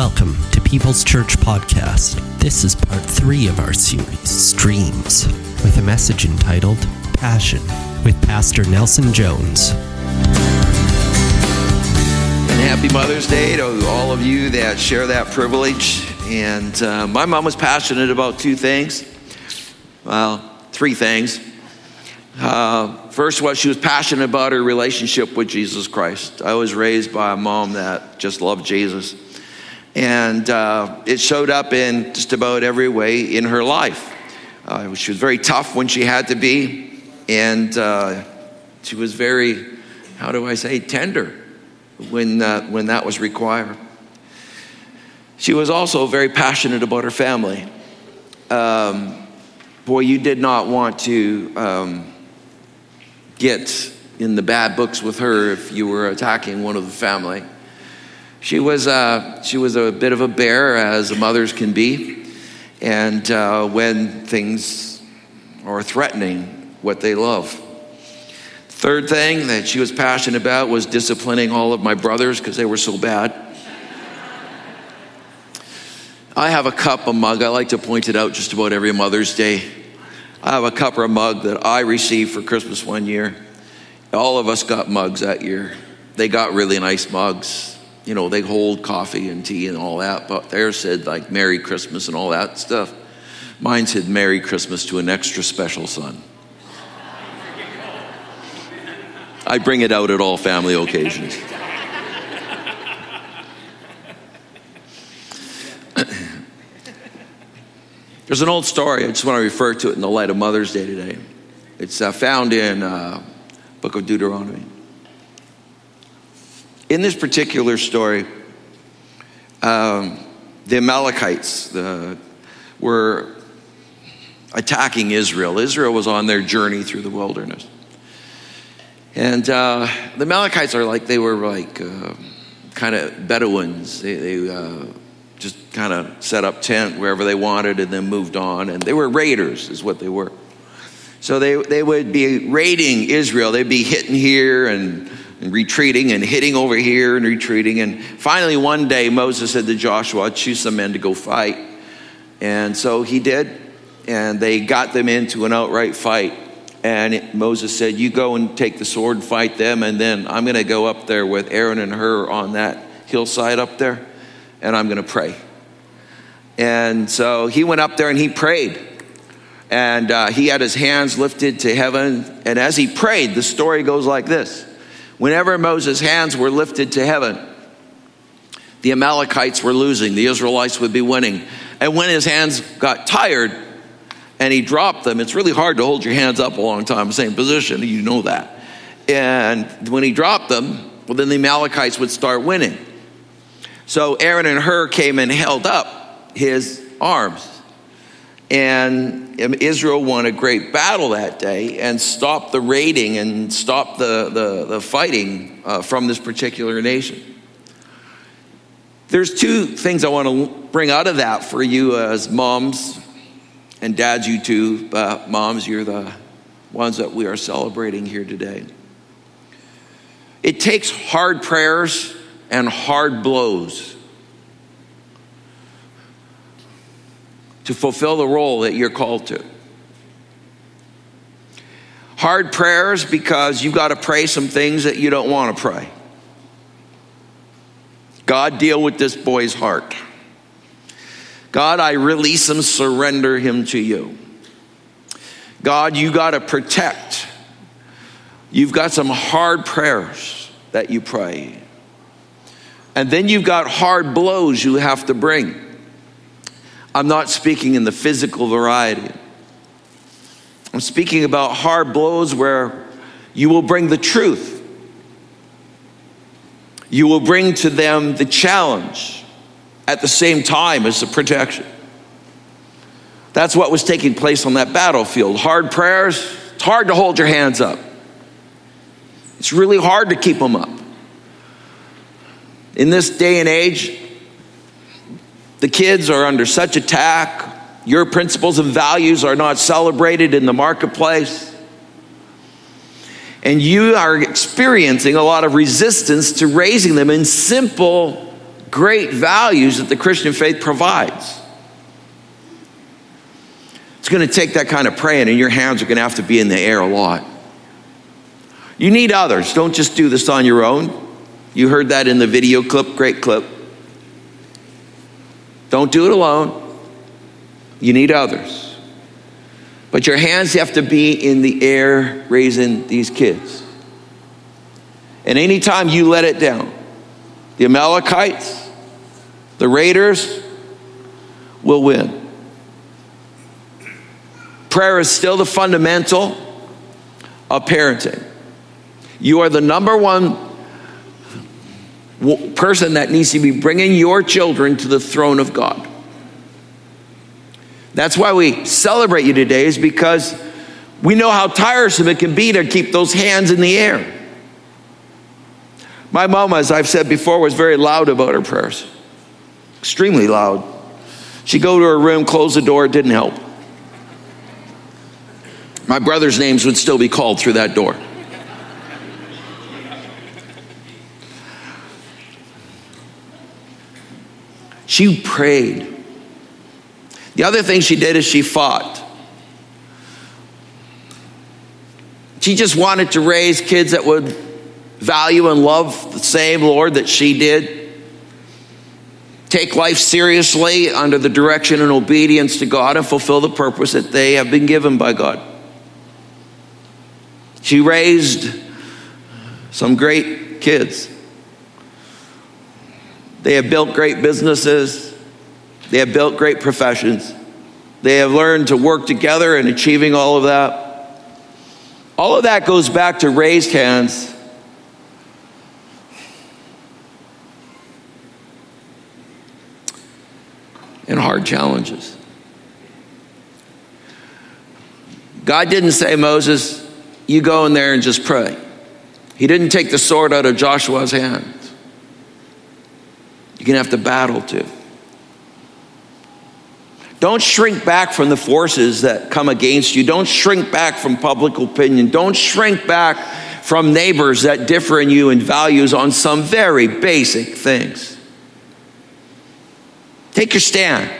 Welcome to People's Church Podcast. This is part three of our series, Streams, with a message entitled Passion with Pastor Nelson Jones. And happy Mother's Day to all of you that share that privilege. And uh, my mom was passionate about two things. Well, three things. Uh, first was she was passionate about her relationship with Jesus Christ. I was raised by a mom that just loved Jesus. And uh, it showed up in just about every way in her life. Uh, she was very tough when she had to be, and uh, she was very, how do I say, tender when, uh, when that was required. She was also very passionate about her family. Um, boy, you did not want to um, get in the bad books with her if you were attacking one of the family. She was, uh, she was a bit of a bear, as mothers can be. And uh, when things are threatening what they love. Third thing that she was passionate about was disciplining all of my brothers because they were so bad. I have a cup, a mug. I like to point it out just about every Mother's Day. I have a cup or a mug that I received for Christmas one year. All of us got mugs that year. They got really nice mugs you know, they hold coffee and tea and all that, but theirs said like Merry Christmas and all that stuff. Mine said Merry Christmas to an extra special son. I bring it out at all family occasions. There's an old story. I just want to refer to it in the light of Mother's Day today. It's uh, found in uh, Book of Deuteronomy. In this particular story, um, the Amalekites the, were attacking Israel. Israel was on their journey through the wilderness. And uh, the Amalekites are like, they were like uh, kind of Bedouins. They, they uh, just kind of set up tent wherever they wanted and then moved on. And they were raiders, is what they were. So they, they would be raiding Israel. They'd be hitting here and and retreating and hitting over here and retreating. And finally, one day, Moses said to Joshua, Choose some men to go fight. And so he did. And they got them into an outright fight. And it, Moses said, You go and take the sword and fight them. And then I'm going to go up there with Aaron and Hur on that hillside up there. And I'm going to pray. And so he went up there and he prayed. And uh, he had his hands lifted to heaven. And as he prayed, the story goes like this Whenever Moses' hands were lifted to heaven, the Amalekites were losing, the Israelites would be winning. And when his hands got tired and he dropped them, it's really hard to hold your hands up a long time same position, you know that. And when he dropped them, well, then the Amalekites would start winning. So Aaron and Hur came and held up his arms. And Israel won a great battle that day and stopped the raiding and stopped the, the, the fighting uh, from this particular nation. There's two things I want to bring out of that for you as moms and dads, you too. Uh, moms, you're the ones that we are celebrating here today. It takes hard prayers and hard blows to fulfill the role that you're called to. Hard prayers because you've got to pray some things that you don't want to pray. God, deal with this boy's heart. God, I release him, surrender him to you. God, you got to protect. You've got some hard prayers that you pray. And then you've got hard blows you have to bring. I'm not speaking in the physical variety. I'm speaking about hard blows where you will bring the truth. You will bring to them the challenge at the same time as the protection. That's what was taking place on that battlefield. Hard prayers, it's hard to hold your hands up. It's really hard to keep them up. In this day and age, the kids are under such attack. Your principles and values are not celebrated in the marketplace. And you are experiencing a lot of resistance to raising them in simple great values that the Christian faith provides. It's going to take that kind of praying, and your hands are going to have to be in the air a lot. You need others. Don't just do this on your own. You heard that in the video clip, great clip. Don't do it alone. You need others. But your hands have to be in the air raising these kids. And anytime you let it down, the Amalekites, the Raiders will win. Prayer is still the fundamental of parenting. You are the number one person that needs to be bringing your children to the throne of God. That's why we celebrate you today, is because we know how tiresome it can be to keep those hands in the air. My mom, as I've said before, was very loud about her prayers, extremely loud. She'd go to her room, close the door, it didn't help. My brother's names would still be called through that door. She prayed. The other thing she did is she fought. She just wanted to raise kids that would value and love the same Lord that she did. Take life seriously under the direction and obedience to God and fulfill the purpose that they have been given by God. She raised some great kids. They have built great businesses. They have built great professions. They have learned to work together in achieving all of that. All of that goes back to raised hands. And hard challenges. God didn't say, Moses, you go in there and just pray. He didn't take the sword out of Joshua's hands. You're going to have to battle to. Don't shrink back from the forces that come against you. Don't shrink back from public opinion. Don't shrink back from neighbors that differ in you in values on some very basic things. Take your stand.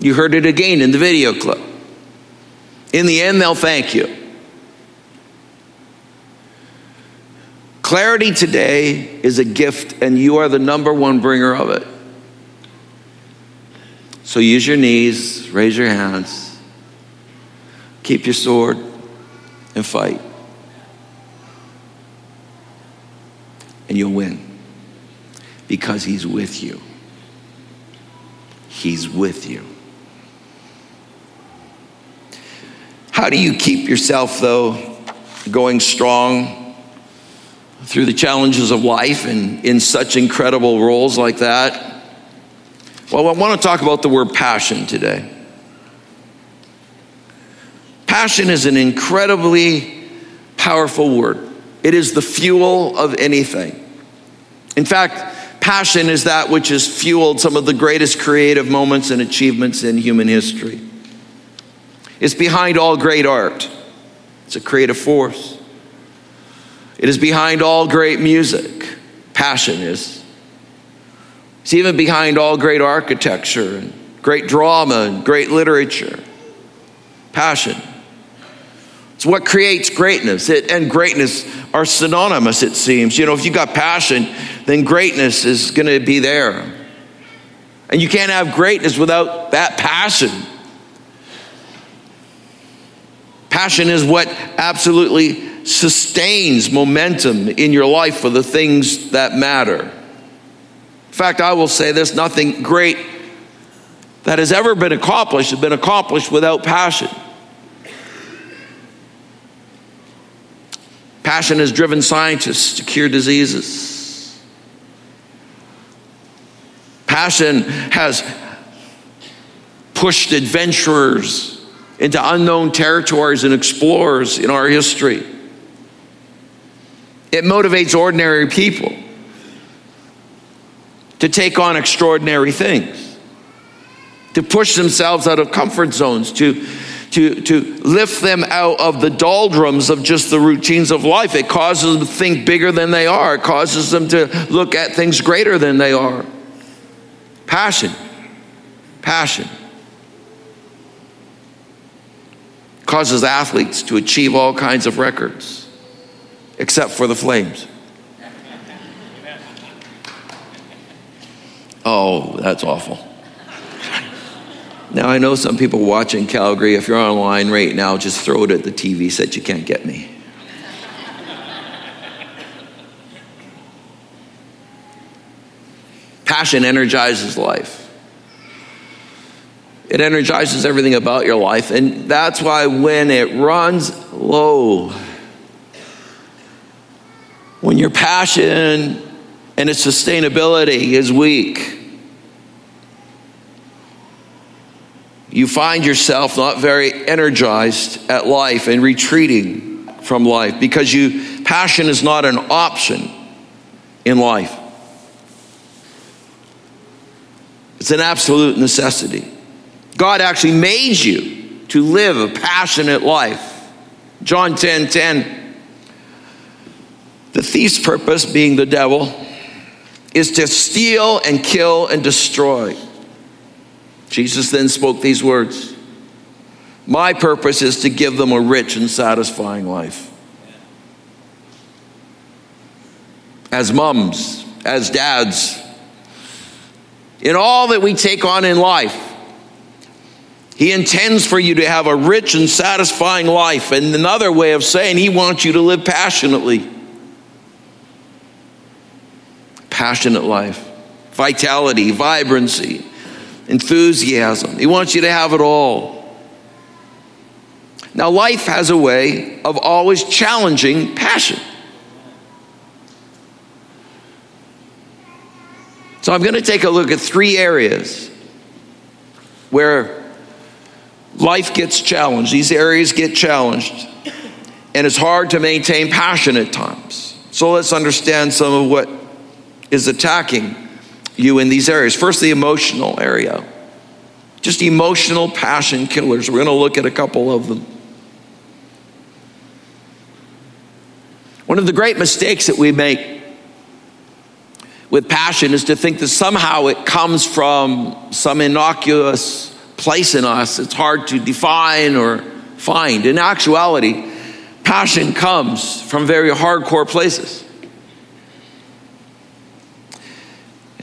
You heard it again in the video clip. In the end, they'll thank you. Clarity today is a gift, and you are the number one bringer of it. So use your knees, raise your hands, keep your sword, and fight. And you'll win because He's with you. He's with you. How do you keep yourself, though, going strong? Through the challenges of life and in such incredible roles like that? Well, I want to talk about the word passion today. Passion is an incredibly powerful word, it is the fuel of anything. In fact, passion is that which has fueled some of the greatest creative moments and achievements in human history. It's behind all great art, it's a creative force. It is behind all great music. Passion is. It's even behind all great architecture and great drama and great literature. Passion. It's what creates greatness. It, and greatness are synonymous, it seems. You know, if you got passion, then greatness is going to be there. And you can't have greatness without that passion. Passion is what absolutely sustains momentum in your life for the things that matter. In fact, I will say this nothing great that has ever been accomplished has been accomplished without passion. Passion has driven scientists to cure diseases. Passion has pushed adventurers into unknown territories and explorers in our history. It motivates ordinary people to take on extraordinary things, to push themselves out of comfort zones, to, to, to lift them out of the doldrums of just the routines of life. It causes them to think bigger than they are, it causes them to look at things greater than they are. Passion. Passion. Causes athletes to achieve all kinds of records, except for the Flames. Oh, that's awful. Now, I know some people watching Calgary, if you're online right now, just throw it at the TV set, you can't get me. Passion energizes life. It energizes everything about your life, and that's why when it runs low, when your passion and its sustainability is weak, you find yourself not very energized at life and retreating from life because you passion is not an option in life. It's an absolute necessity. God actually made you to live a passionate life. John 10 10. The thief's purpose, being the devil, is to steal and kill and destroy. Jesus then spoke these words My purpose is to give them a rich and satisfying life. As moms, as dads, in all that we take on in life, He intends for you to have a rich and satisfying life. And another way of saying, He wants you to live passionately. Passionate life, vitality, vibrancy enthusiasm. He wants you to have it all. Now, life has a way of always challenging passion. So, I'm going to take a look at three areas where life gets challenged. These areas get challenged, and it's hard to maintain passion at times. So, let's understand some of what is attacking you in these areas. First, the emotional area. Just emotional passion killers. We're going to look at a couple of them. One of the great mistakes that we make with passion is to think that somehow it comes from some innocuous place in us. It's hard to define or find. In actuality, passion comes from very hardcore places.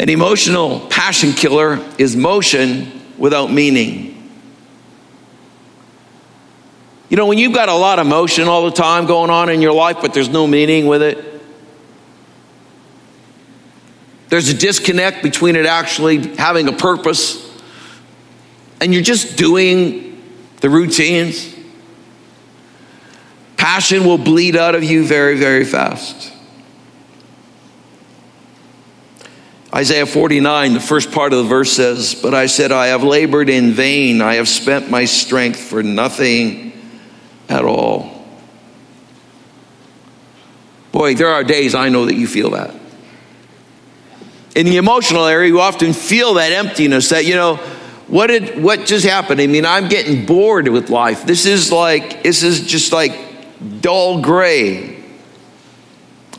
An emotional passion killer is motion without meaning. You know, when you've got a lot of motion all the time going on in your life, but there's no meaning with it, there's a disconnect between it actually having a purpose and you're just doing the routines. Passion will bleed out of you very, very fast. Isaiah 49, the first part of the verse says, But I said, I have labored in vain. I have spent my strength for nothing at all. Boy, there are days I know that you feel that. In the emotional area, you often feel that emptiness that, you know, what did what just happened? I mean, I'm getting bored with life. This is like, this is just like dull gray.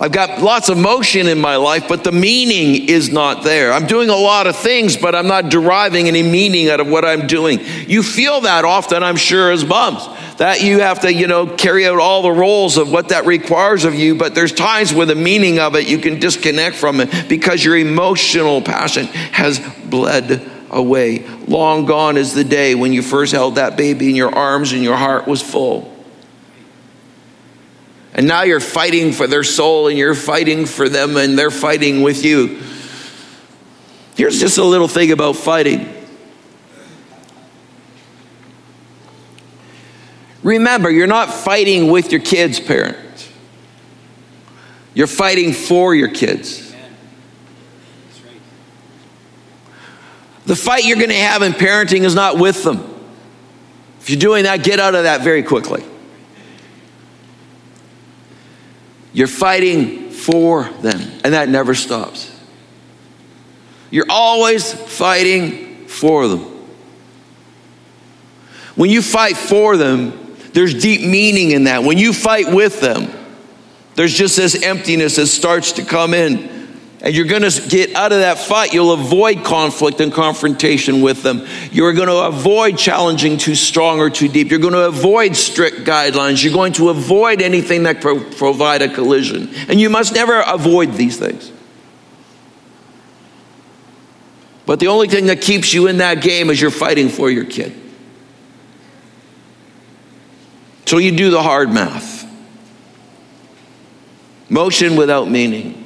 I've got lots of motion in my life, but the meaning is not there. I'm doing a lot of things, but I'm not deriving any meaning out of what I'm doing. You feel that often, I'm sure, as moms. That you have to, you know, carry out all the roles of what that requires of you, but there's times where the meaning of it you can disconnect from it because your emotional passion has bled away. Long gone is the day when you first held that baby in your arms and your heart was full. And now you're fighting for their soul and you're fighting for them and they're fighting with you. Here's just a little thing about fighting. Remember, you're not fighting with your kids, parents. You're fighting for your kids. The fight you're going to have in parenting is not with them. If you're doing that, get out of that very quickly. You're fighting for them, and that never stops. You're always fighting for them. When you fight for them, there's deep meaning in that. When you fight with them, there's just this emptiness that starts to come in. And you're going to get out of that fight. You'll avoid conflict and confrontation with them. You're going to avoid challenging too strong or too deep. You're going to avoid strict guidelines. You're going to avoid anything that pro- provide a collision. And you must never avoid these things. But the only thing that keeps you in that game is you're fighting for your kid. So you do the hard math. Motion without meaning.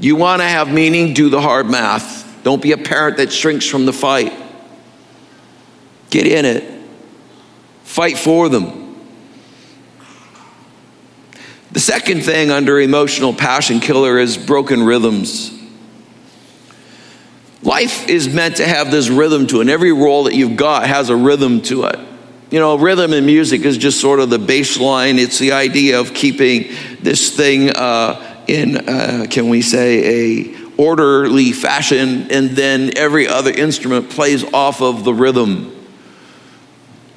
You want to have meaning, do the hard math. Don't be a parent that shrinks from the fight. Get in it. Fight for them. The second thing under emotional passion killer is broken rhythms. Life is meant to have this rhythm to it, and every role that you've got has a rhythm to it. You know, rhythm in music is just sort of the baseline. It's the idea of keeping this thing uh, in, uh, can we say, a orderly fashion, and then every other instrument plays off of the rhythm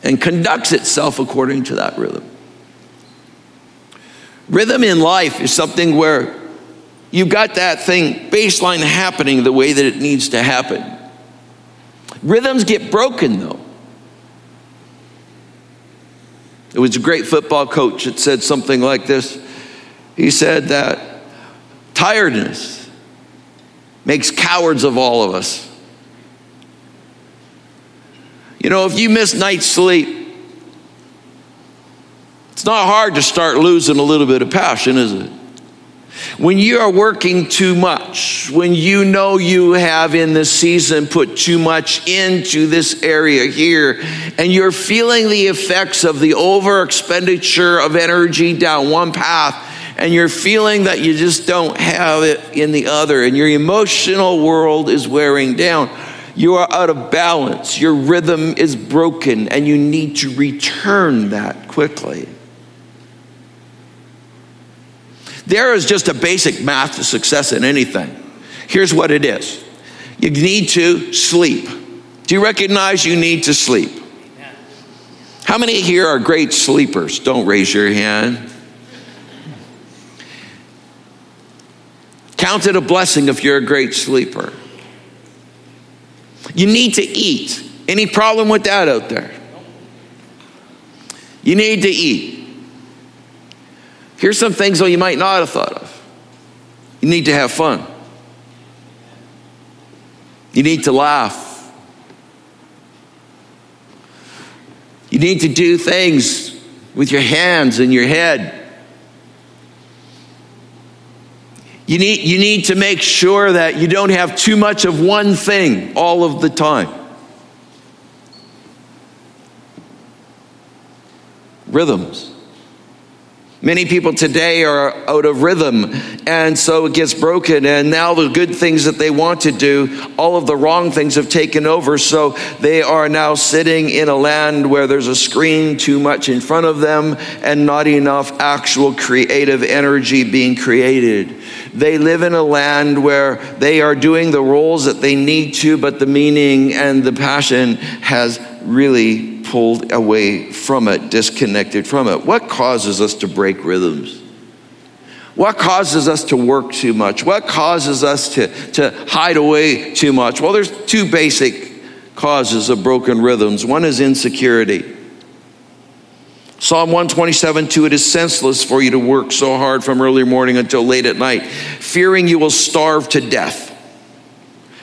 and conducts itself according to that rhythm. Rhythm in life is something where you've got that thing baseline happening the way that it needs to happen. Rhythms get broken though. It was a great football coach that said something like this. He said that tiredness makes cowards of all of us. You know, if you miss night's sleep, it's not hard to start losing a little bit of passion, is it? When you are working too much, when you know you have in this season put too much into this area here, and you're feeling the effects of the over expenditure of energy down one path, and you're feeling that you just don't have it in the other, and your emotional world is wearing down. You are out of balance. Your rhythm is broken, and you need to return that quickly. There is just a basic math to success in anything. Here's what it is you need to sleep. Do you recognize you need to sleep? How many here are great sleepers? Don't raise your hand. Count it a blessing if you're a great sleeper. You need to eat. Any problem with that out there? You need to eat. Here's some things, though, you might not have thought of. You need to have fun, you need to laugh. You need to do things with your hands and your head. You need, you need to make sure that you don't have too much of one thing all of the time. Rhythms. Many people today are out of rhythm, and so it gets broken. And now the good things that they want to do, all of the wrong things have taken over. So they are now sitting in a land where there's a screen too much in front of them and not enough actual creative energy being created. They live in a land where they are doing the roles that they need to, but the meaning and the passion has really pulled away from it, disconnected from it. What causes us to break rhythms? What causes us to work too much? What causes us to, to hide away too much? Well, there's two basic causes of broken rhythms. One is insecurity. Psalm 127 2 It is senseless for you to work so hard from early morning until late at night, fearing you will starve to death.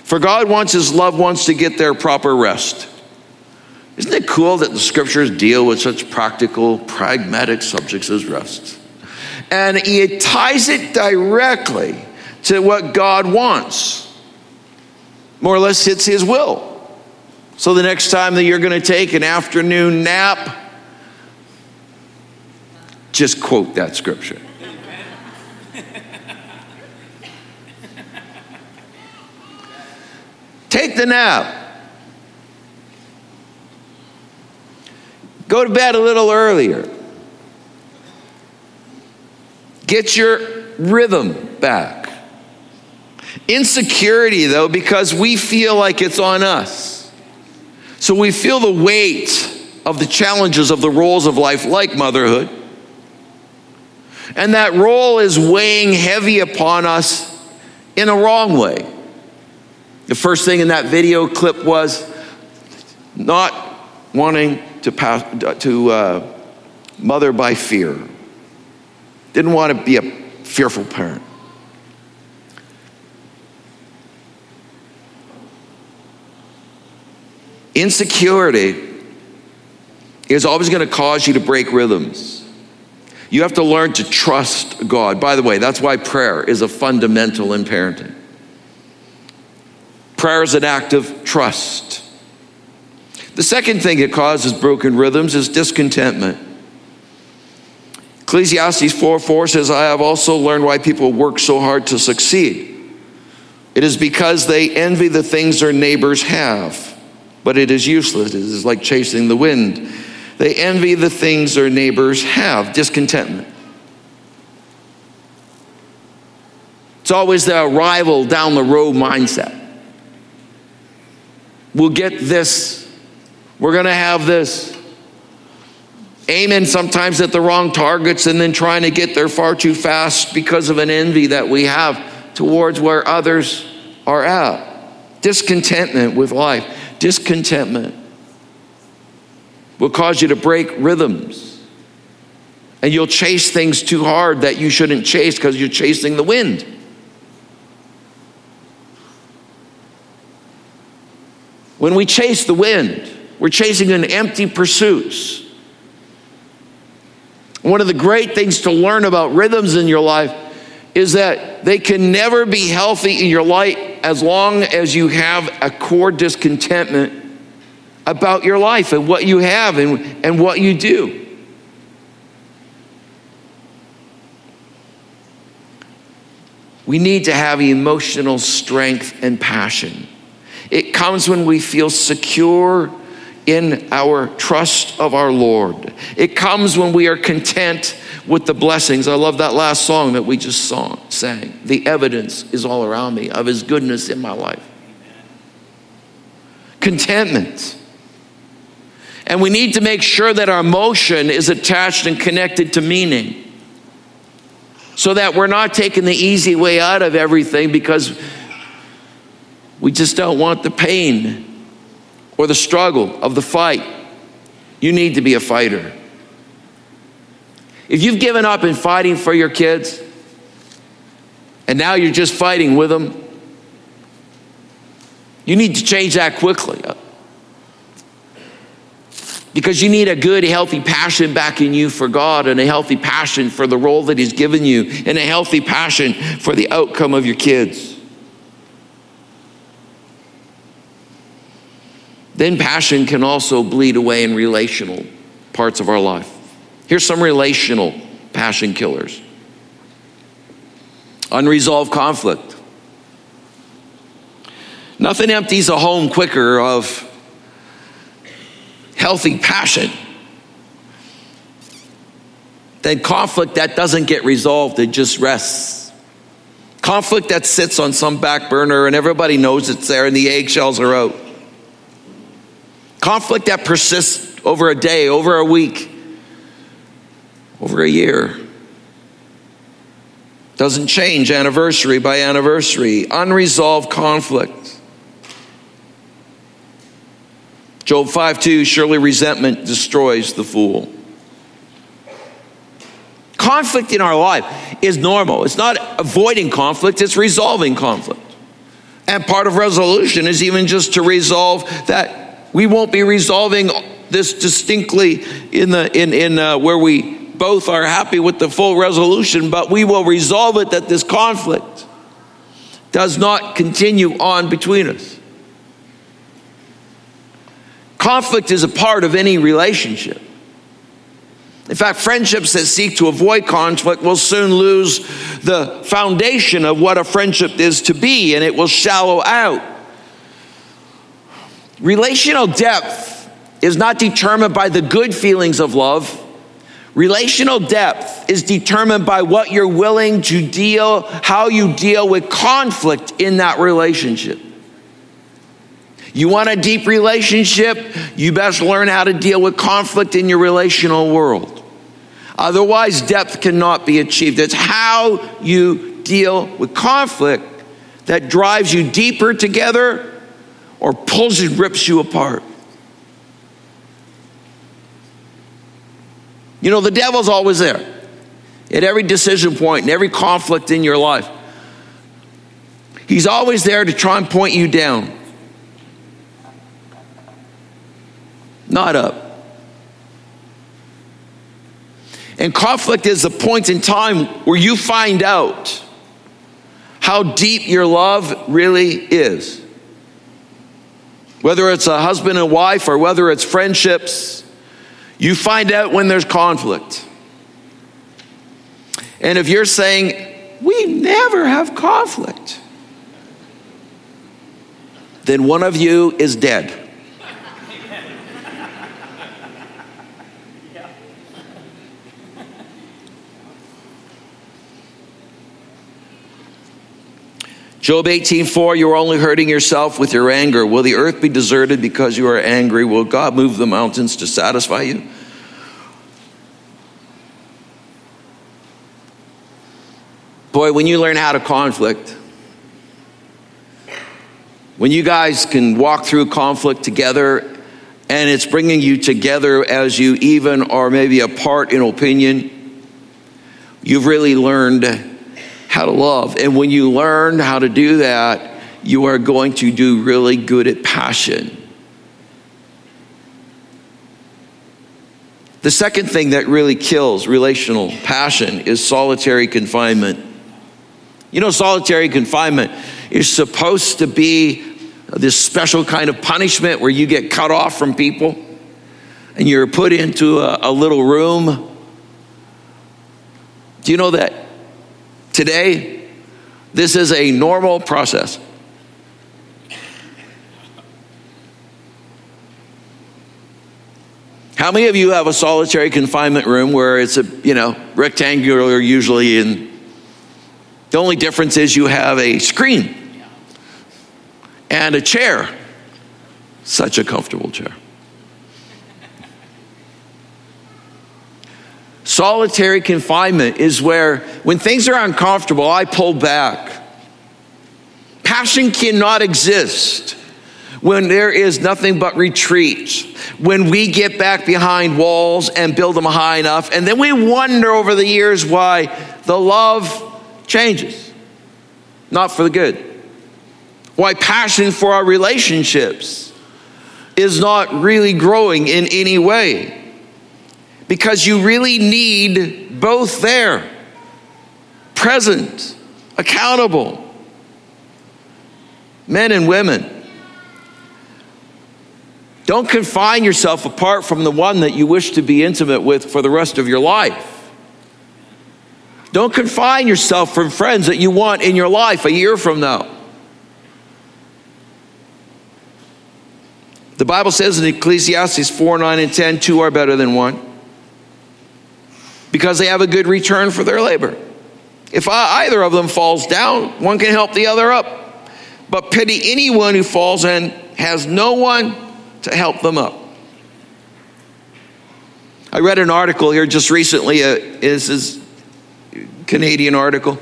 For God wants his loved ones to get their proper rest. Isn't it cool that the scriptures deal with such practical, pragmatic subjects as rest? And it ties it directly to what God wants. More or less, it's His will. So the next time that you're going to take an afternoon nap, just quote that scripture. Take the nap. Go to bed a little earlier. Get your rhythm back. Insecurity, though, because we feel like it's on us. So we feel the weight of the challenges of the roles of life, like motherhood. And that role is weighing heavy upon us in a wrong way. The first thing in that video clip was not wanting to, pass, to uh, mother by fear. Didn't want to be a fearful parent. Insecurity is always going to cause you to break rhythms. You have to learn to trust God. By the way, that's why prayer is a fundamental in parenting. Prayer is an act of trust. The second thing that causes broken rhythms is discontentment. Ecclesiastes 4 4 says, I have also learned why people work so hard to succeed. It is because they envy the things their neighbors have, but it is useless. It is like chasing the wind. They envy the things their neighbors have, discontentment. It's always the rival down the road mindset. We'll get this. We're going to have this. Aiming sometimes at the wrong targets and then trying to get there far too fast because of an envy that we have towards where others are at. Discontentment with life, discontentment will cause you to break rhythms. And you'll chase things too hard that you shouldn't chase because you're chasing the wind. When we chase the wind, we're chasing an empty pursuits. One of the great things to learn about rhythms in your life is that they can never be healthy in your life as long as you have a core discontentment about your life and what you have and, and what you do. We need to have emotional strength and passion. It comes when we feel secure in our trust of our Lord. It comes when we are content with the blessings. I love that last song that we just sang. The evidence is all around me of His goodness in my life. Contentment. And we need to make sure that our motion is attached and connected to meaning. So that we're not taking the easy way out of everything because we just don't want the pain or the struggle of the fight. You need to be a fighter. If you've given up in fighting for your kids and now you're just fighting with them, you need to change that quickly. Because you need a good, healthy passion back in you for God and a healthy passion for the role that He's given you and a healthy passion for the outcome of your kids. then passion can also bleed away in relational parts of our life. Here's some relational passion killers unresolved conflict. Nothing empties a home quicker of healthy passion Then conflict that doesn't get resolved, it just rests. Conflict that sits on some back burner and everybody knows it's there and the eggshells are out. Conflict that persists over a day, over a week, over a year. Doesn't change anniversary by anniversary. Unresolved conflict. Job 5 2 Surely resentment destroys the fool. Conflict in our life is normal. It's not avoiding conflict, it's resolving conflict. And part of resolution is even just to resolve that we won't be resolving this distinctly in the in in uh, where we both are happy with the full resolution, but we will resolve it that this conflict does not continue on between us. Conflict is a part of any relationship. In fact, friendships that seek to avoid conflict will soon lose the foundation of what a friendship is to be, and it will shallow out. Relational depth is not determined by the good feelings of love. Relational depth is determined by what you're willing to deal, how you deal with conflict in that relationship. You want a deep relationship? You best learn how to deal with conflict in your relational world. Otherwise, depth cannot be achieved. It's how you deal with conflict that drives you deeper together or pulls and rips you apart. You know, the devil's always there at every decision point and every conflict in your life. He's always there to try and point you down, not up. And conflict is the point in time where you find out how deep your love really is. Whether it's a husband and wife or whether it's friendships, you find out when there's conflict. And if you're saying, we never have conflict, then one of you is dead. Job 18:4 you are only hurting yourself with your anger. Will the earth be deserted because you are angry? Will God move the mountains to satisfy you? Boy, when you learn how to conflict, when you guys can walk through conflict together and it's bringing you together as you even are maybe apart in opinion, you've really learned how to love. And when you learn how to do that, you are going to do really good at passion. The second thing that really kills relational passion is solitary confinement. You know, solitary confinement is supposed to be this special kind of punishment where you get cut off from people and you're put into a, a little room. Do you know that today this is a normal process? How many of you have a solitary confinement room where it's a, you know, rectangular usually and the only difference is you have a screen and a chair. Such a comfortable chair. Solitary confinement is where, when things are uncomfortable, I pull back. Passion cannot exist when there is nothing but retreat, when we get back behind walls and build them high enough, and then we wonder over the years why the love changes, not for the good why passion for our relationships is not really growing in any way. Because you really need both there, present, accountable, men and women. Don't confine yourself apart from the one that you wish to be intimate with for the rest of your life. Don't confine yourself from friends that you want in your life a year from now. The Bible says in Ecclesiastes 4 9 and 10, two are better than one because they have a good return for their labor. If either of them falls down, one can help the other up. But pity anyone who falls and has no one to help them up. I read an article here just recently. Uh, this is Canadian article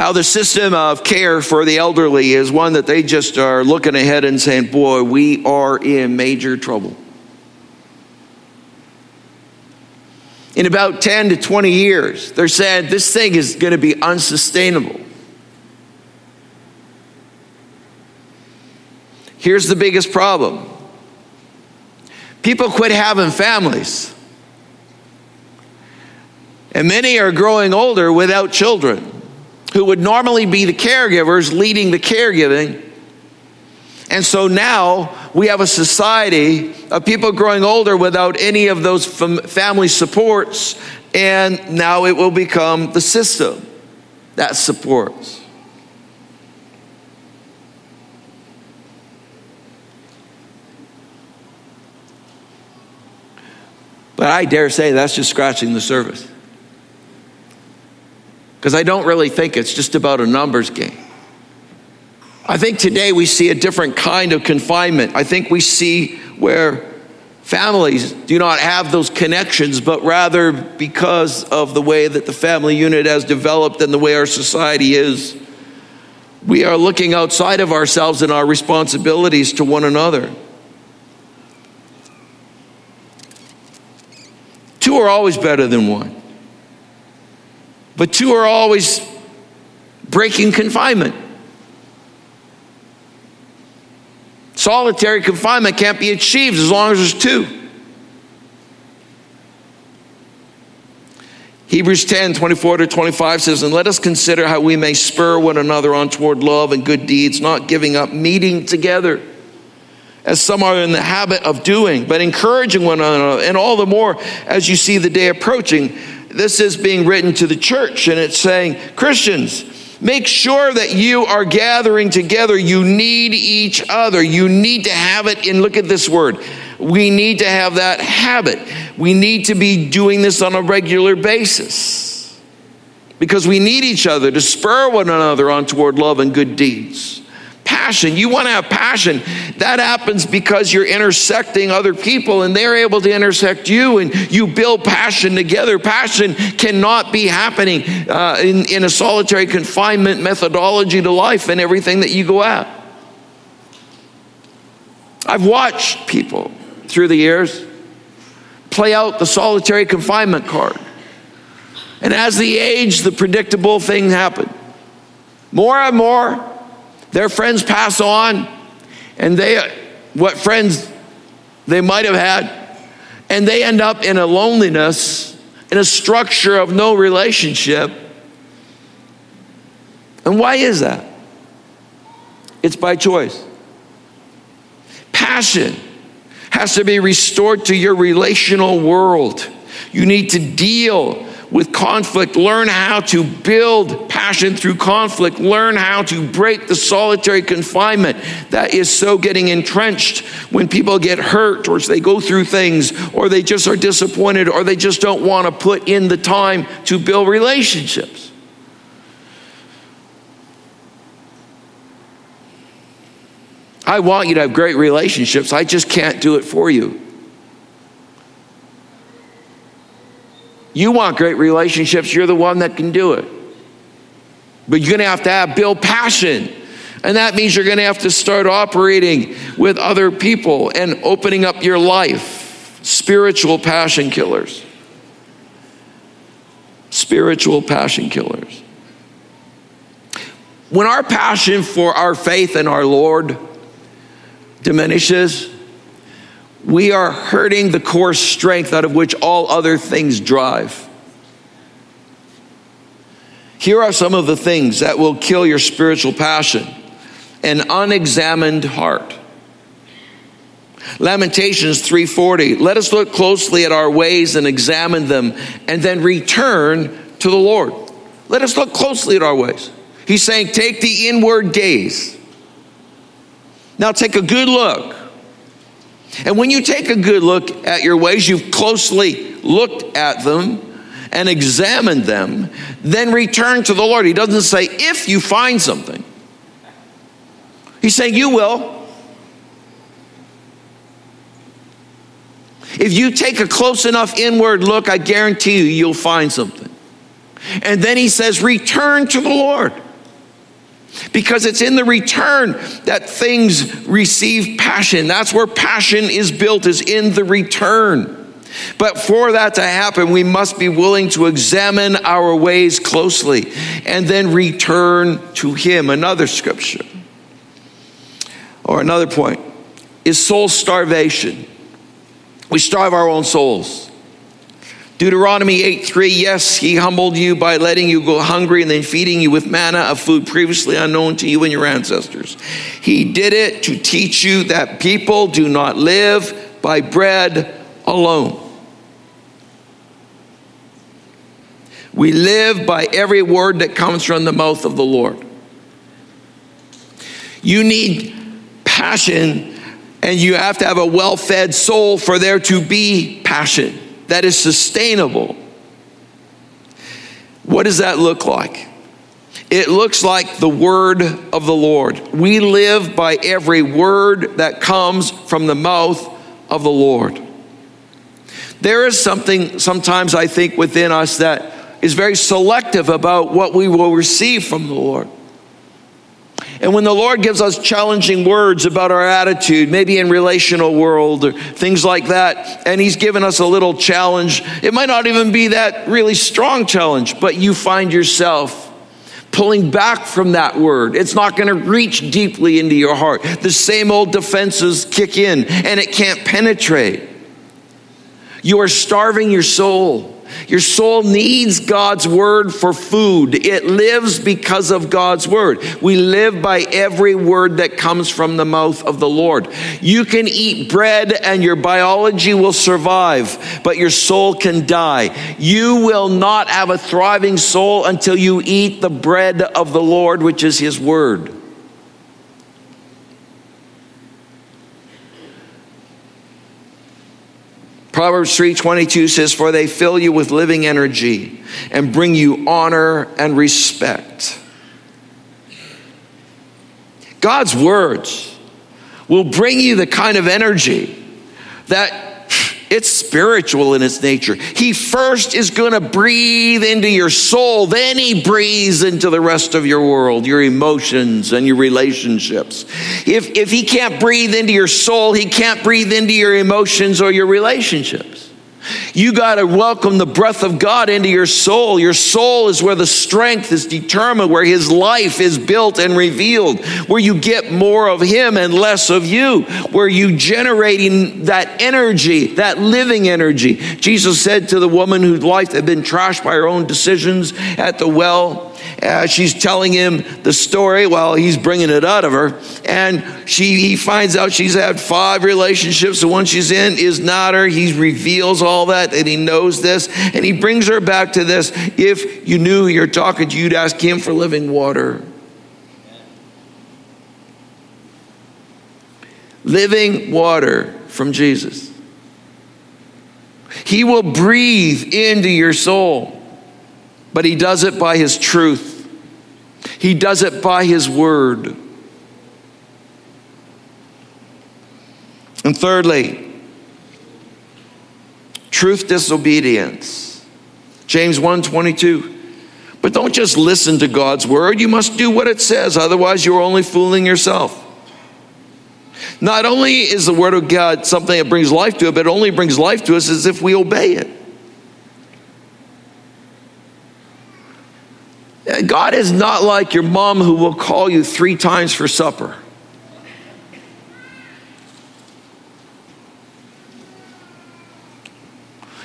how the system of care for the elderly is one that they just are looking ahead and saying, boy, we are in major trouble. In about 10 to 20 years, they're saying this thing is going to be unsustainable. Here's the biggest problem people quit having families. And many are growing older without children who would normally be the caregivers leading the caregiving. And so now we have a society of people growing older without any of those fam- family supports, and now it will become the system that supports. But I dare say that's just scratching the surface. Because I don't really think it's just about a numbers game. I think today we see a different kind of confinement. I think we see where families do not have those connections, but rather because of the way that the family unit has developed and the way our society is, we are looking outside of ourselves and our responsibilities to one another. Two are always better than one. But two are always breaking confinement. Solitary confinement can't be achieved as long as there's two. Hebrews 10 24 to 25 says, And let us consider how we may spur one another on toward love and good deeds, not giving up meeting together, as some are in the habit of doing, but encouraging one another, and all the more as you see the day approaching. This is being written to the church, and it's saying, Christians, Make sure that you are gathering together. You need each other. You need to have it in, look at this word. We need to have that habit. We need to be doing this on a regular basis because we need each other to spur one another on toward love and good deeds passion. You want to have passion. That happens because you're intersecting other people and they're able to intersect you and you build passion together. Passion cannot be happening uh, in, in a solitary confinement methodology to life and everything that you go at. I've watched people through the years play out the solitary confinement card. And as they age, the predictable thing happened. More and more, their friends pass on, and they, what friends they might have had, and they end up in a loneliness, in a structure of no relationship. And why is that? It's by choice. Passion has to be restored to your relational world. You need to deal with conflict. Learn how to build passion through conflict. Learn how to break the solitary confinement that is so getting entrenched when people get hurt or they go through things or they just are disappointed or they just don't want to put in the time to build relationships. I want you to have great relationships. I just can't do it for you. You want great relationships, you're the one that can do it. But you're going to have to have build passion. And that means you're going to have to start operating with other people and opening up your life. Spiritual passion killers. Spiritual passion killers. When our passion for our faith and our Lord diminishes, we are hurting the core strength out of which all other things drive. Here are some of the things that will kill your spiritual passion an unexamined heart. Lamentations 3:40 Let us look closely at our ways and examine them and then return to the Lord. Let us look closely at our ways. He's saying take the inward gaze. Now take a good look and when you take a good look at your ways, you've closely looked at them and examined them, then return to the Lord. He doesn't say if you find something, He's saying you will. If you take a close enough inward look, I guarantee you, you'll find something. And then he says, Return to the Lord because it's in the return that things receive passion. That's where passion is built, is in the return. But for that to happen, we must be willing to examine our ways closely and then return to Him. Another scripture or another point is soul starvation. We starve our own souls. Deuteronomy 8 3, yes, he humbled you by letting you go hungry and then feeding you with manna, a food previously unknown to you and your ancestors. He did it to teach you that people do not live by bread alone. We live by every word that comes from the mouth of the Lord. You need passion and you have to have a well fed soul for there to be passion that is sustainable. What does that look like? it looks like the word of the Lord. We live by every word that comes from the mouth of the Lord. There is something sometimes I think within us that is very selective about what we will receive from the Lord. And when the Lord gives us challenging words about our attitude, maybe in relational world or things like that, and He's given us a little challenge, it might not even be that really strong challenge, but you find yourself pulling back from that word. It's not going to reach deeply into your heart. The same old defenses kick in and it can't penetrate. You are starving your soul. Your soul needs God's word for food. It lives because of God's word. We live by every word that comes from the mouth of the Lord. You can eat bread and your biology will survive, but your soul can die. You will not have a thriving soul until you eat the bread of the Lord, which is his word. Proverbs 3:22 says for they fill you with living energy and bring you honor and respect. God's words will bring you the kind of energy that it's spiritual in its nature. He first is going to breathe into your soul, then he breathes into the rest of your world, your emotions and your relationships. If, if he can't breathe into your soul, he can't breathe into your emotions or your relationships. You got to welcome the breath of God into your soul. Your soul is where the strength is determined, where His life is built and revealed, where you get more of Him and less of you, where you generating that energy, that living energy. Jesus said to the woman whose life had been trashed by her own decisions at the well, uh, she's telling him the story while he's bringing it out of her. And she, he finds out she's had five relationships. The one she's in is not her. He reveals all that, and he knows this. And he brings her back to this. If you knew who you're talking to, you'd ask him for living water. Living water from Jesus. He will breathe into your soul. But he does it by his truth, he does it by his word. And thirdly, truth disobedience. James 1:22. But don't just listen to God's word, you must do what it says, otherwise you're only fooling yourself. Not only is the word of God something that brings life to it, but it only brings life to us as if we obey it. God is not like your mom who will call you three times for supper.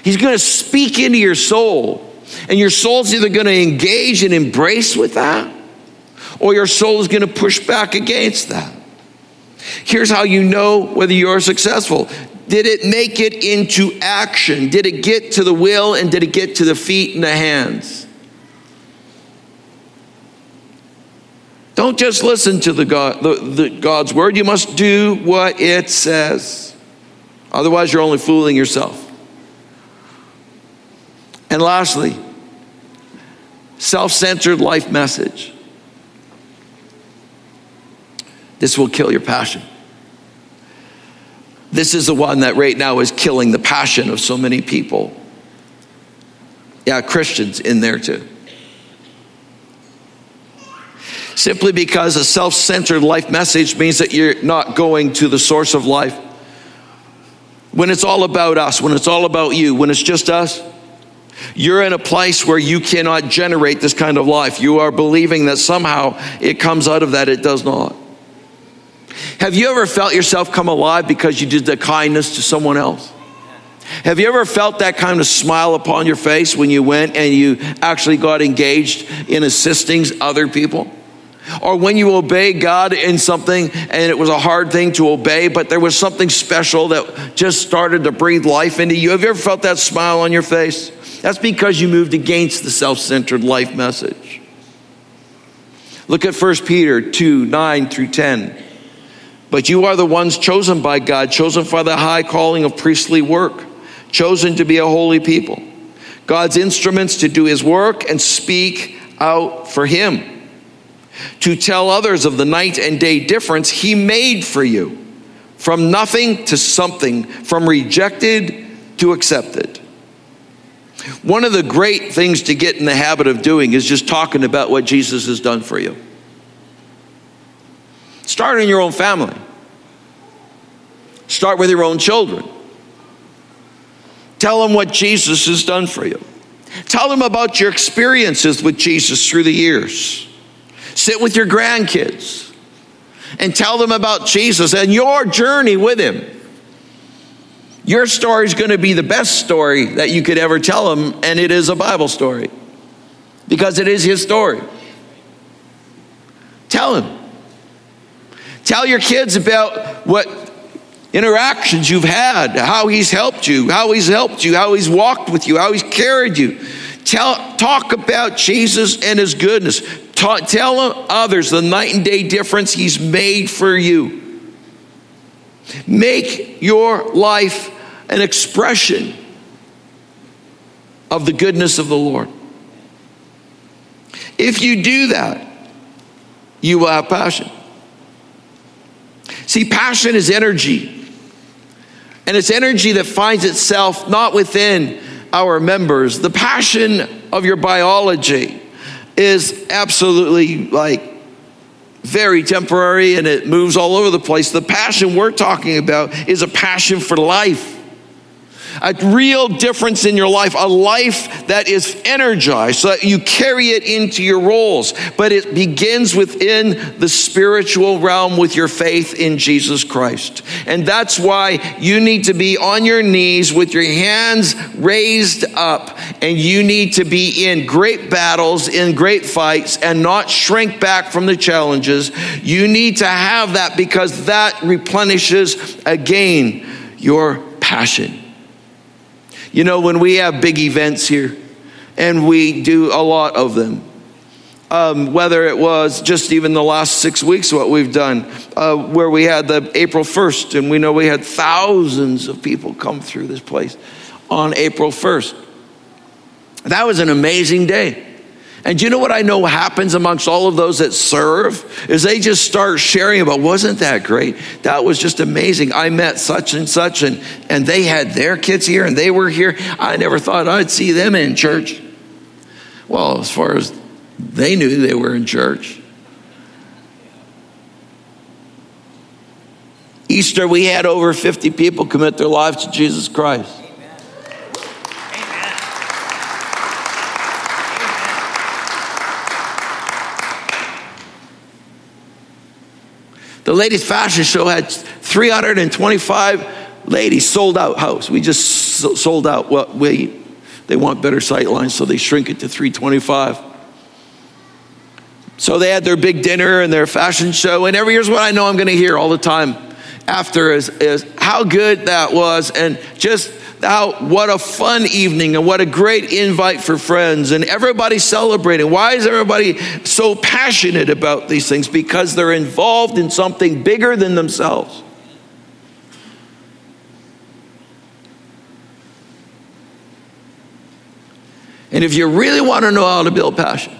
He's going to speak into your soul, and your soul's either going to engage and embrace with that, or your soul is going to push back against that. Here's how you know whether you're successful. Did it make it into action? Did it get to the will and did it get to the feet and the hands? Don't just listen to the, God, the, the God's word. You must do what it says. Otherwise, you're only fooling yourself. And lastly, self centered life message. This will kill your passion. This is the one that right now is killing the passion of so many people. Yeah, Christians in there too. Simply because a self centered life message means that you're not going to the source of life. When it's all about us, when it's all about you, when it's just us, you're in a place where you cannot generate this kind of life. You are believing that somehow it comes out of that, it does not. Have you ever felt yourself come alive because you did the kindness to someone else? Have you ever felt that kind of smile upon your face when you went and you actually got engaged in assisting other people? Or when you obey God in something and it was a hard thing to obey, but there was something special that just started to breathe life into you. Have you ever felt that smile on your face? That's because you moved against the self centered life message. Look at 1 Peter 2 9 through 10. But you are the ones chosen by God, chosen for the high calling of priestly work, chosen to be a holy people, God's instruments to do his work and speak out for him. To tell others of the night and day difference He made for you from nothing to something, from rejected to accepted. One of the great things to get in the habit of doing is just talking about what Jesus has done for you. Start in your own family. Start with your own children. Tell them what Jesus has done for you. Tell them about your experiences with Jesus through the years. Sit with your grandkids and tell them about Jesus and your journey with him. Your story is going to be the best story that you could ever tell them, and it is a Bible story because it is his story. Tell him. Tell your kids about what interactions you've had, how he's helped you, how he's helped you, how he's walked with you, how he's carried you. Tell, talk about Jesus and his goodness. Tell others the night and day difference he's made for you. Make your life an expression of the goodness of the Lord. If you do that, you will have passion. See, passion is energy. And it's energy that finds itself not within our members. The passion of your biology is absolutely like very temporary and it moves all over the place. The passion we're talking about is a passion for life a real difference in your life, a life that is energized so that you carry it into your roles. But it begins within the spiritual realm with your faith in Jesus Christ. And that's why you need to be on your knees with your hands raised up, and you need to be in great battles, in great fights, and not shrink back from the challenges. You need to have that because that replenishes again your passion. You know, when we have big events here, and we do a lot of them, um, whether it was just even the last six weeks, what we've done, uh, where we had the April 1st, and we know we had thousands of people come through this place on April 1st. That was an amazing day. And you know what I know happens amongst all of those that serve? Is they just start sharing about, wasn't that great? That was just amazing. I met such and such, and, and they had their kids here, and they were here. I never thought I'd see them in church. Well, as far as they knew, they were in church. Easter, we had over 50 people commit their lives to Jesus Christ. The latest fashion show had 325 ladies sold out house. We just sold out what we they want better sight lines, so they shrink it to 325. So they had their big dinner and their fashion show, and every year's what I know I'm going to hear all the time after is, is how good that was, and just how what a fun evening and what a great invite for friends and everybody celebrating. Why is everybody so passionate about these things? Because they're involved in something bigger than themselves. And if you really want to know how to build passion,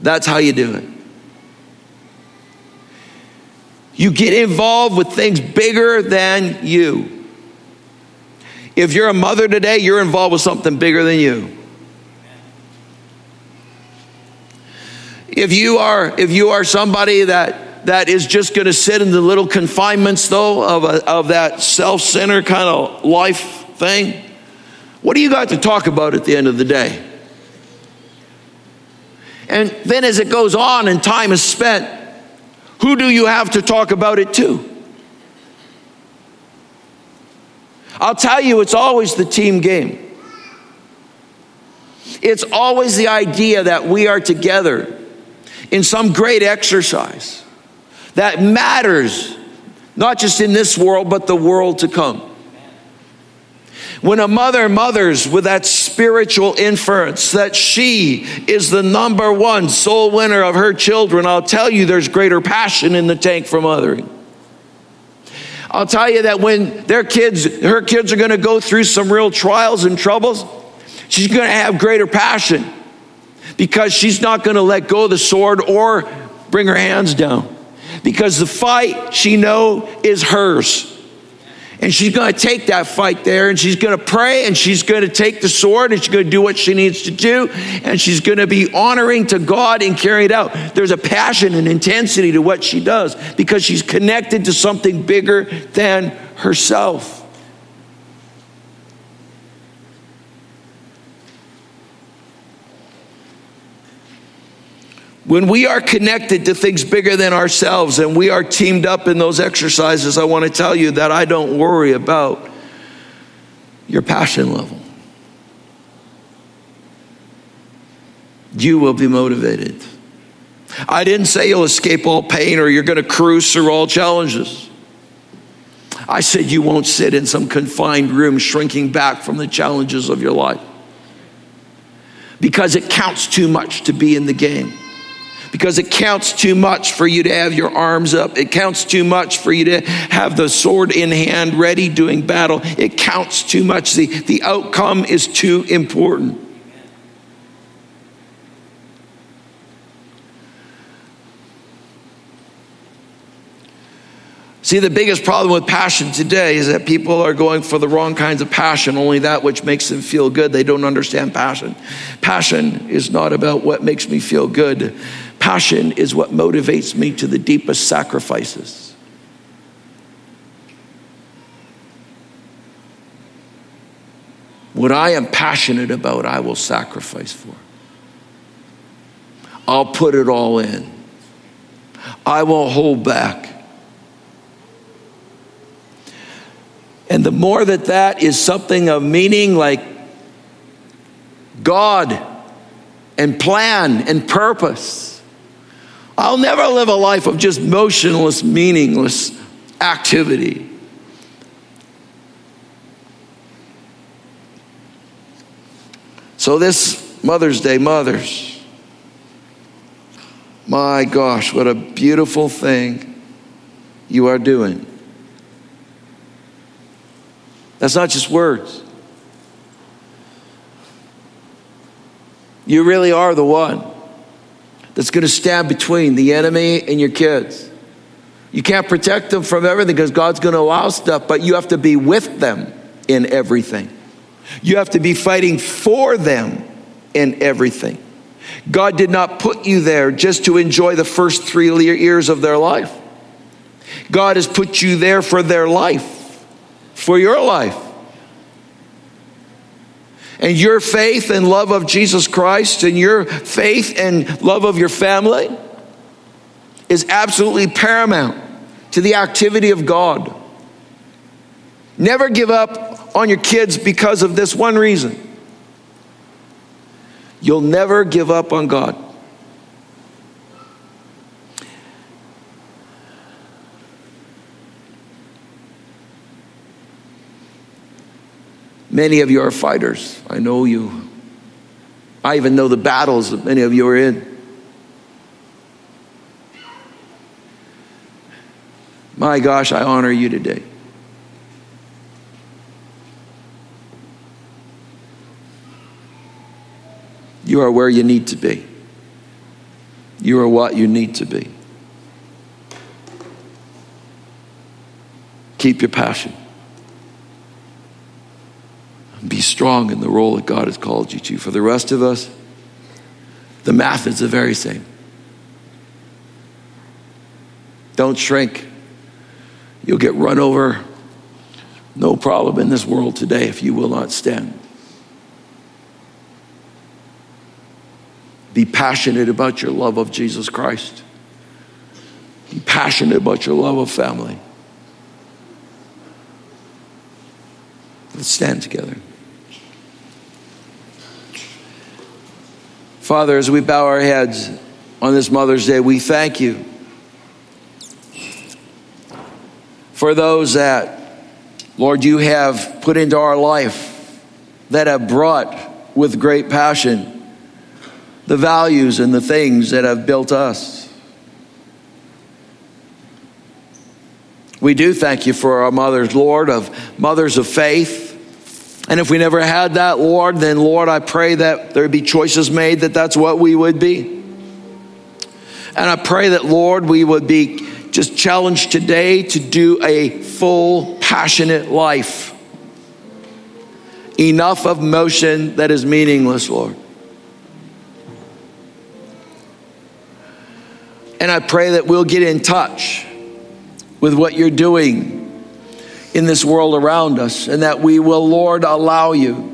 that's how you do it. You get involved with things bigger than you. If you're a mother today, you're involved with something bigger than you. If you are, if you are somebody that, that is just going to sit in the little confinements, though, of, a, of that self centered kind of life thing, what do you got to talk about at the end of the day? And then as it goes on and time is spent, who do you have to talk about it to? I'll tell you, it's always the team game. It's always the idea that we are together in some great exercise that matters, not just in this world, but the world to come. When a mother mothers with that spiritual inference that she is the number one soul winner of her children, I'll tell you there's greater passion in the tank for mothering. I'll tell you that when their kids, her kids are going to go through some real trials and troubles, she's going to have greater passion because she's not going to let go of the sword or bring her hands down. Because the fight she know is hers. And she's going to take that fight there and she's going to pray and she's going to take the sword and she's going to do what she needs to do and she's going to be honoring to God and carry it out. There's a passion and intensity to what she does because she's connected to something bigger than herself. When we are connected to things bigger than ourselves and we are teamed up in those exercises, I want to tell you that I don't worry about your passion level. You will be motivated. I didn't say you'll escape all pain or you're going to cruise through all challenges. I said you won't sit in some confined room shrinking back from the challenges of your life because it counts too much to be in the game because it counts too much for you to have your arms up. It counts too much for you to have the sword in hand ready doing battle. It counts too much. The, the outcome is too important. See, the biggest problem with passion today is that people are going for the wrong kinds of passion, only that which makes them feel good. They don't understand passion. Passion is not about what makes me feel good. Passion is what motivates me to the deepest sacrifices. What I am passionate about, I will sacrifice for. I'll put it all in. I won't hold back. And the more that that is something of meaning, like God and plan and purpose, I'll never live a life of just motionless, meaningless activity. So, this Mother's Day, mothers, my gosh, what a beautiful thing you are doing. That's not just words. You really are the one that's going to stand between the enemy and your kids. You can't protect them from everything because God's going to allow stuff, but you have to be with them in everything. You have to be fighting for them in everything. God did not put you there just to enjoy the first three years of their life. God has put you there for their life, for your life and your faith and love of Jesus Christ and your faith and love of your family is absolutely paramount to the activity of God. Never give up on your kids because of this one reason. You'll never give up on God. Many of you are fighters. I know you. I even know the battles that many of you are in. My gosh, I honor you today. You are where you need to be. You are what you need to be. Keep your passion. Be strong in the role that God has called you to. For the rest of us, the math is the very same. Don't shrink. You'll get run over. No problem in this world today if you will not stand. Be passionate about your love of Jesus Christ. Be passionate about your love of family. Let's stand together. Father, as we bow our heads on this Mother's Day, we thank you for those that, Lord, you have put into our life that have brought with great passion the values and the things that have built us. We do thank you for our mothers, Lord, of mothers of faith And if we never had that, Lord, then Lord, I pray that there be choices made that that's what we would be. And I pray that, Lord, we would be just challenged today to do a full, passionate life. Enough of motion that is meaningless, Lord. And I pray that we'll get in touch with what you're doing in this world around us, and that we will, Lord, allow you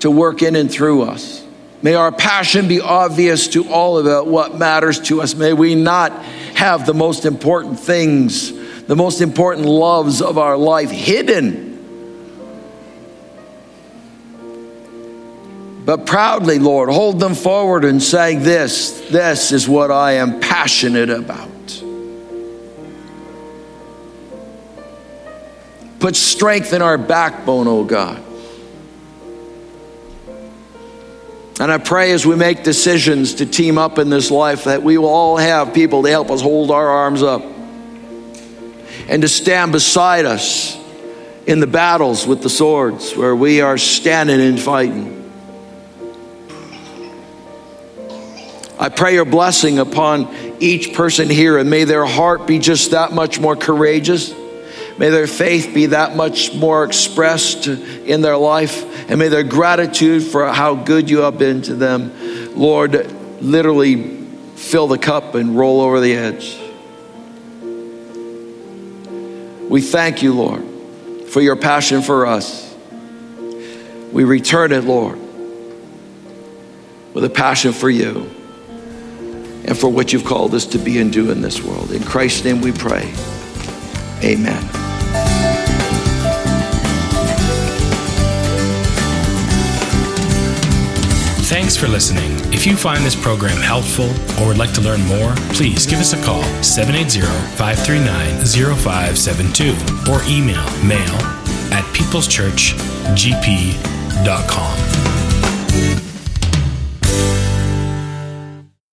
to work in and through us. May our passion be obvious to all about what matters to us. May we not have the most important things, the most important loves of our life hidden. But proudly, Lord, hold them forward and say, This, this is what I am passionate about. Put strength in our backbone, oh God. And I pray as we make decisions to team up in this life that we will all have people to help us hold our arms up and to stand beside us in the battles with the swords where we are standing and fighting. I pray your blessing upon each person here, and may their heart be just that much more courageous May their faith be that much more expressed in their life. And may their gratitude for how good you have been to them, Lord, literally fill the cup and roll over the edge. We thank you, Lord, for your passion for us. We return it, Lord, with a passion for you and for what you've called us to be and do in this world. In Christ's name we pray. Amen. Thanks for listening. If you find this program helpful or would like to learn more, please give us a call 780 539 0572 or email mail at peopleschurchgp.com.